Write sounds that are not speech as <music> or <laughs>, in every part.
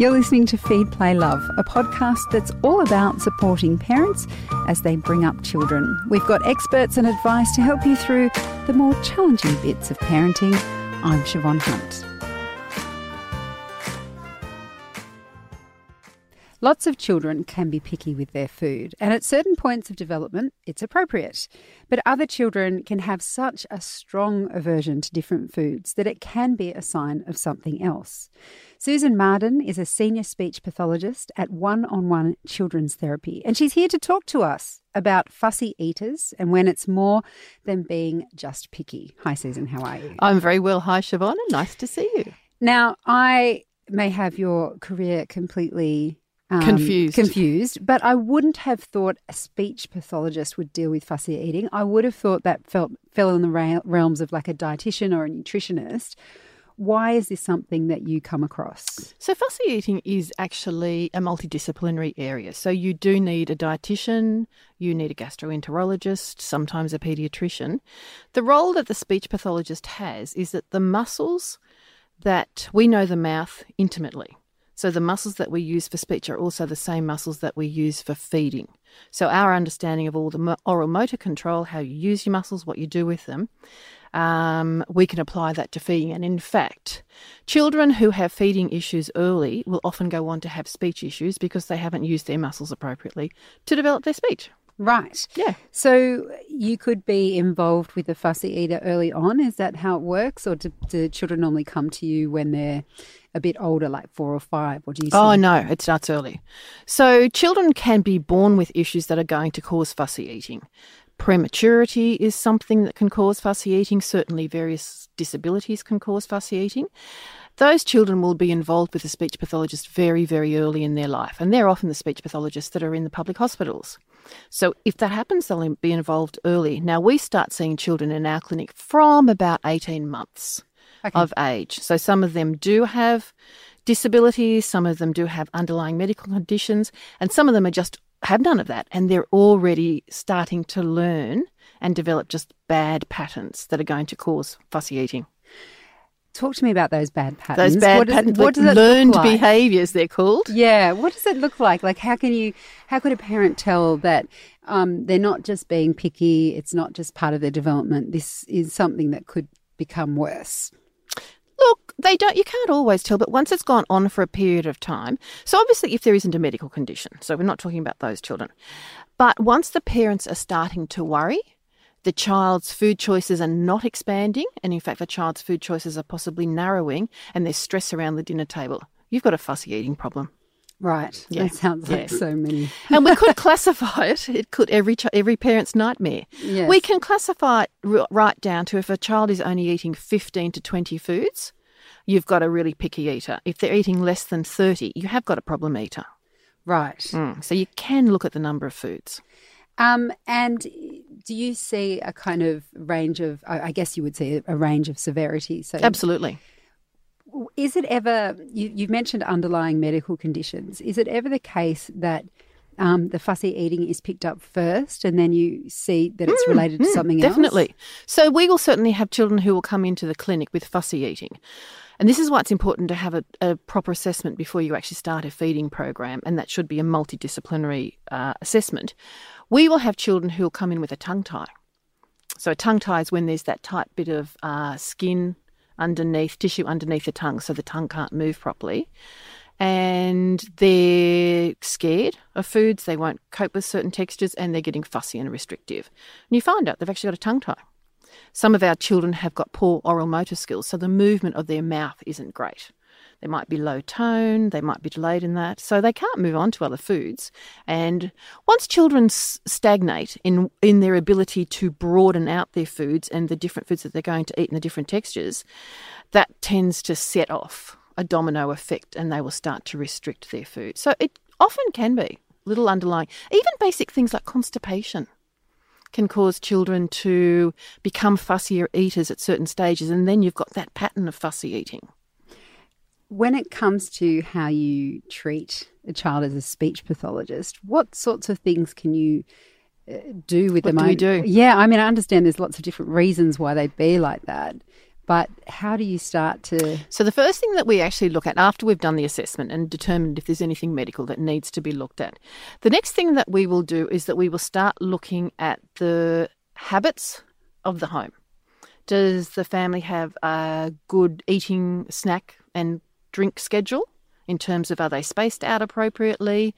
You're listening to Feed, Play, Love, a podcast that's all about supporting parents as they bring up children. We've got experts and advice to help you through the more challenging bits of parenting. I'm Siobhan Hunt. Lots of children can be picky with their food, and at certain points of development, it's appropriate. But other children can have such a strong aversion to different foods that it can be a sign of something else. Susan Marden is a senior speech pathologist at One on One Children's Therapy, and she's here to talk to us about fussy eaters and when it's more than being just picky. Hi, Susan, how are you? I'm very well. Hi, Siobhan, and nice to see you. Now, I may have your career completely um, confused. Confused. But I wouldn't have thought a speech pathologist would deal with fussy eating. I would have thought that felt, fell in the ra- realms of like a dietitian or a nutritionist. Why is this something that you come across? So, fussy eating is actually a multidisciplinary area. So, you do need a dietitian, you need a gastroenterologist, sometimes a pediatrician. The role that the speech pathologist has is that the muscles that we know the mouth intimately. So the muscles that we use for speech are also the same muscles that we use for feeding. So our understanding of all the oral motor control, how you use your muscles, what you do with them, um, we can apply that to feeding. And in fact, children who have feeding issues early will often go on to have speech issues because they haven't used their muscles appropriately to develop their speech. Right. Yeah. So you could be involved with a fussy eater early on. Is that how it works? Or do, do children normally come to you when they're a bit older, like four or five? What do you oh, see? Oh, no, it starts early. So children can be born with issues that are going to cause fussy eating. Prematurity is something that can cause fussy eating. Certainly, various disabilities can cause fussy eating. Those children will be involved with a speech pathologist very, very early in their life, and they're often the speech pathologists that are in the public hospitals. So, if that happens, they'll be involved early. Now, we start seeing children in our clinic from about 18 months okay. of age. So some of them do have disabilities, some of them do have underlying medical conditions, and some of them are just have none of that and they're already starting to learn and develop just bad patterns that are going to cause fussy eating. Talk to me about those bad patterns. Those bad what patterns, what does learned like? behaviours, they're called. Yeah. What does it look like? Like, how can you, how could a parent tell that um, they're not just being picky? It's not just part of their development. This is something that could become worse. Look, they don't. You can't always tell, but once it's gone on for a period of time. So obviously, if there isn't a medical condition, so we're not talking about those children. But once the parents are starting to worry, the child's food choices are not expanding, and in fact, the child's food choices are possibly narrowing, and there's stress around the dinner table. You've got a fussy eating problem. Right. Yeah. That sounds like yeah. so many. and we could <laughs> classify it. It could every every parent's nightmare. Yes. We can classify it right down to if a child is only eating 15 to 20 foods, you've got a really picky eater. If they're eating less than 30, you have got a problem eater. Right. Mm. So you can look at the number of foods. Um, and do you see a kind of range of, I guess you would see a range of severity? So Absolutely. Is it ever, you, you've mentioned underlying medical conditions, is it ever the case that um, the fussy eating is picked up first and then you see that it's mm, related to mm, something else? Definitely. So we will certainly have children who will come into the clinic with fussy eating. And this is why it's important to have a, a proper assessment before you actually start a feeding program, and that should be a multidisciplinary uh, assessment. We will have children who will come in with a tongue tie. So a tongue tie is when there's that tight bit of uh, skin underneath, tissue underneath the tongue, so the tongue can't move properly. And they're scared of foods, they won't cope with certain textures, and they're getting fussy and restrictive. And you find out they've actually got a tongue tie. Some of our children have got poor oral motor skills, so the movement of their mouth isn't great. They might be low tone, they might be delayed in that, so they can't move on to other foods. And once children stagnate in, in their ability to broaden out their foods and the different foods that they're going to eat and the different textures, that tends to set off a domino effect and they will start to restrict their food. So it often can be little underlying, even basic things like constipation can cause children to become fussier eaters at certain stages, and then you've got that pattern of fussy eating. When it comes to how you treat a child as a speech pathologist, what sorts of things can you uh, do with what them? Do we do? Yeah, I mean, I understand there's lots of different reasons why they'd be like that. But how do you start to? So the first thing that we actually look at after we've done the assessment and determined if there's anything medical that needs to be looked at, the next thing that we will do is that we will start looking at the habits of the home. Does the family have a good eating, snack, and drink schedule? in terms of are they spaced out appropriately?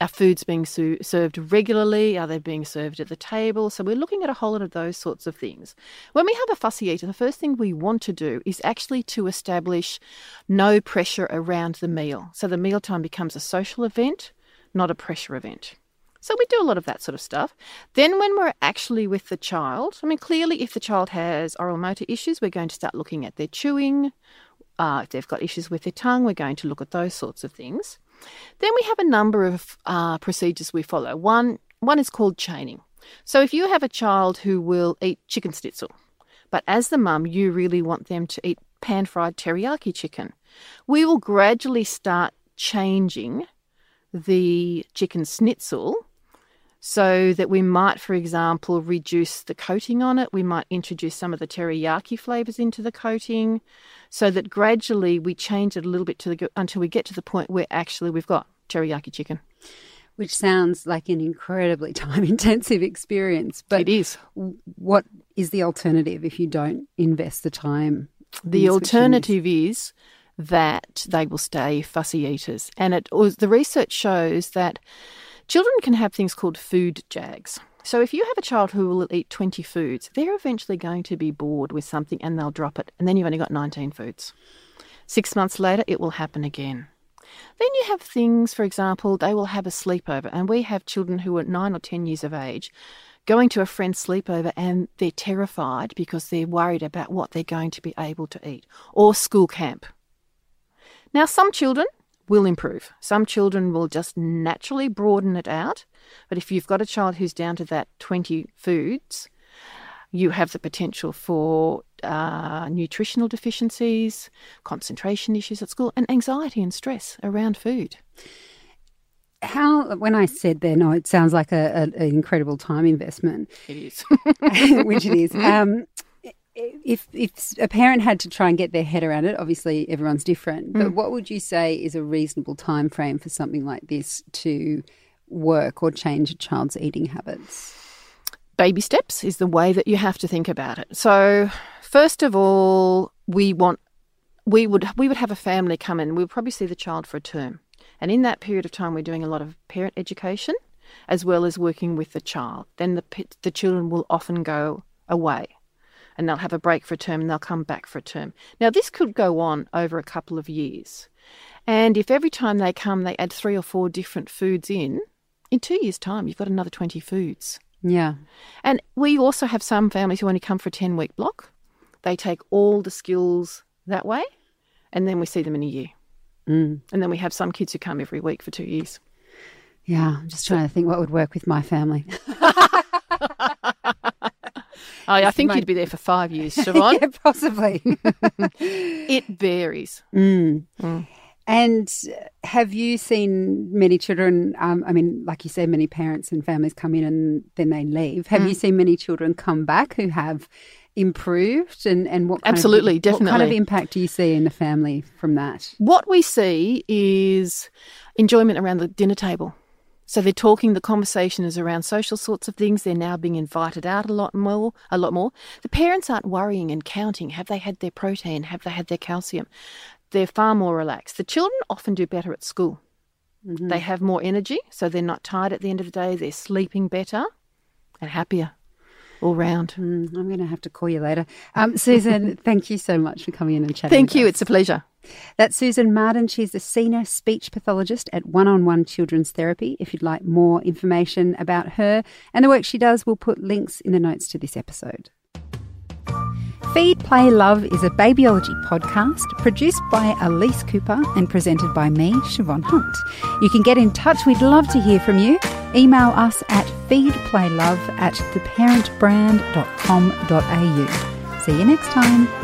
Are foods being su- served regularly? Are they being served at the table? So we're looking at a whole lot of those sorts of things. When we have a fussy eater, the first thing we want to do is actually to establish no pressure around the meal. So the mealtime becomes a social event, not a pressure event. So we do a lot of that sort of stuff. Then when we're actually with the child, I mean, clearly if the child has oral motor issues, we're going to start looking at their chewing, uh, if they've got issues with their tongue, we're going to look at those sorts of things. Then we have a number of uh, procedures we follow. One, one is called chaining. So if you have a child who will eat chicken schnitzel, but as the mum, you really want them to eat pan fried teriyaki chicken, we will gradually start changing the chicken schnitzel so that we might, for example, reduce the coating on it. We might introduce some of the teriyaki flavors into the coating so that gradually we change it a little bit to the, until we get to the point where actually we've got teriyaki chicken. Which sounds like an incredibly <laughs> time intensive experience. But it is. What is the alternative if you don't invest the time? The alternative is that they will stay fussy eaters. And it was, the research shows that Children can have things called food jags. So if you have a child who will eat 20 foods, they're eventually going to be bored with something and they'll drop it. And then you've only got 19 foods. Six months later, it will happen again. Then you have things, for example, they will have a sleepover. And we have children who are nine or 10 years of age going to a friend's sleepover and they're terrified because they're worried about what they're going to be able to eat. Or school camp. Now, some children will improve. Some children will just naturally broaden it out. But if you've got a child who's down to that 20 foods, you have the potential for uh, nutritional deficiencies, concentration issues at school, and anxiety and stress around food. How, when I said there, no, it sounds like a, a, an incredible time investment. It is. <laughs> which it is. <laughs> Um, if if a parent had to try and get their head around it, obviously everyone's different. But mm. what would you say is a reasonable time frame for something like this to work or change a child's eating habits? Baby steps is the way that you have to think about it. So, first of all, we want we would we would have a family come in. We would probably see the child for a term, and in that period of time, we're doing a lot of parent education as well as working with the child. Then the the children will often go away and they'll have a break for a term and they'll come back for a term. Now, this could go on over a couple of years. And if every time they come, they add three or four different foods in, in two years' time, you've got another 20 foods. Yeah. And we also have some families who only come for a 10 week block. They take all the skills that way, and then we see them in a year. Mm. And then we have some kids who come every week for two years. Yeah, I'm just trying to think what would work with my family. <laughs> I, I think my... you'd be there for five years, <laughs> Siobhan. yeah, possibly. <laughs> it varies. Mm. Mm. And have you seen many children? Um, I mean, like you said, many parents and families come in and then they leave. Have mm. you seen many children come back who have improved? And, and what absolutely, of, definitely, what kind of impact do you see in the family from that? What we see is enjoyment around the dinner table. So they're talking, the conversation is around social sorts of things. They're now being invited out a lot more, a lot more. The parents aren't worrying and counting. Have they had their protein? Have they had their calcium? They're far more relaxed. The children often do better at school. Mm-hmm. They have more energy, so they're not tired at the end of the day. They're sleeping better and happier all round. Mm, I'm going to have to call you later. Um, Susan, <laughs> thank you so much for coming in and chatting. Thank you. Us. It's a pleasure. That's Susan Marden. She's a senior speech pathologist at One on One Children's Therapy. If you'd like more information about her and the work she does, we'll put links in the notes to this episode. Feed, Play, Love is a babyology podcast produced by Elise Cooper and presented by me, Siobhan Hunt. You can get in touch. We'd love to hear from you. Email us at feedplaylove at theparentbrand.com.au. See you next time.